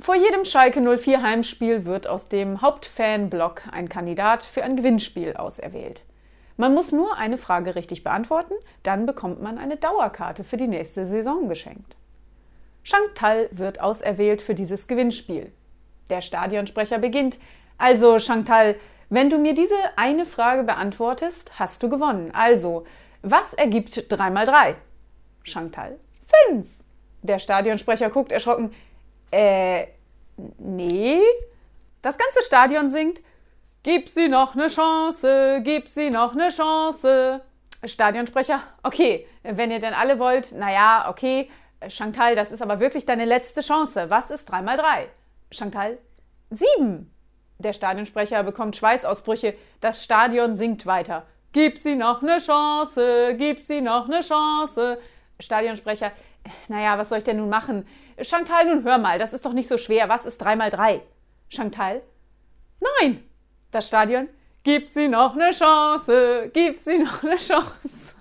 Vor jedem Schalke 04 Heimspiel wird aus dem Hauptfanblock ein Kandidat für ein Gewinnspiel auserwählt. Man muss nur eine Frage richtig beantworten, dann bekommt man eine Dauerkarte für die nächste Saison geschenkt. Chantal wird auserwählt für dieses Gewinnspiel. Der Stadionsprecher beginnt. Also, Chantal, wenn du mir diese eine Frage beantwortest, hast du gewonnen. Also, was ergibt 3 mal 3? Chantal, 5. Der Stadionsprecher guckt erschrocken. Äh, nee. Das ganze Stadion singt. Gib sie noch eine Chance, gib sie noch eine Chance. Stadionsprecher, okay, wenn ihr denn alle wollt, naja, okay. Chantal, das ist aber wirklich deine letzte Chance. Was ist 3 mal 3? Chantal, 7. Der Stadionsprecher bekommt Schweißausbrüche. Das Stadion singt weiter. Gib sie noch eine Chance, gib sie noch eine Chance. Stadionsprecher, naja, was soll ich denn nun machen? Chantal, nun hör mal, das ist doch nicht so schwer. Was ist 3 mal 3? Chantal, nein. Das Stadion, gib sie noch eine Chance, gib sie noch eine Chance.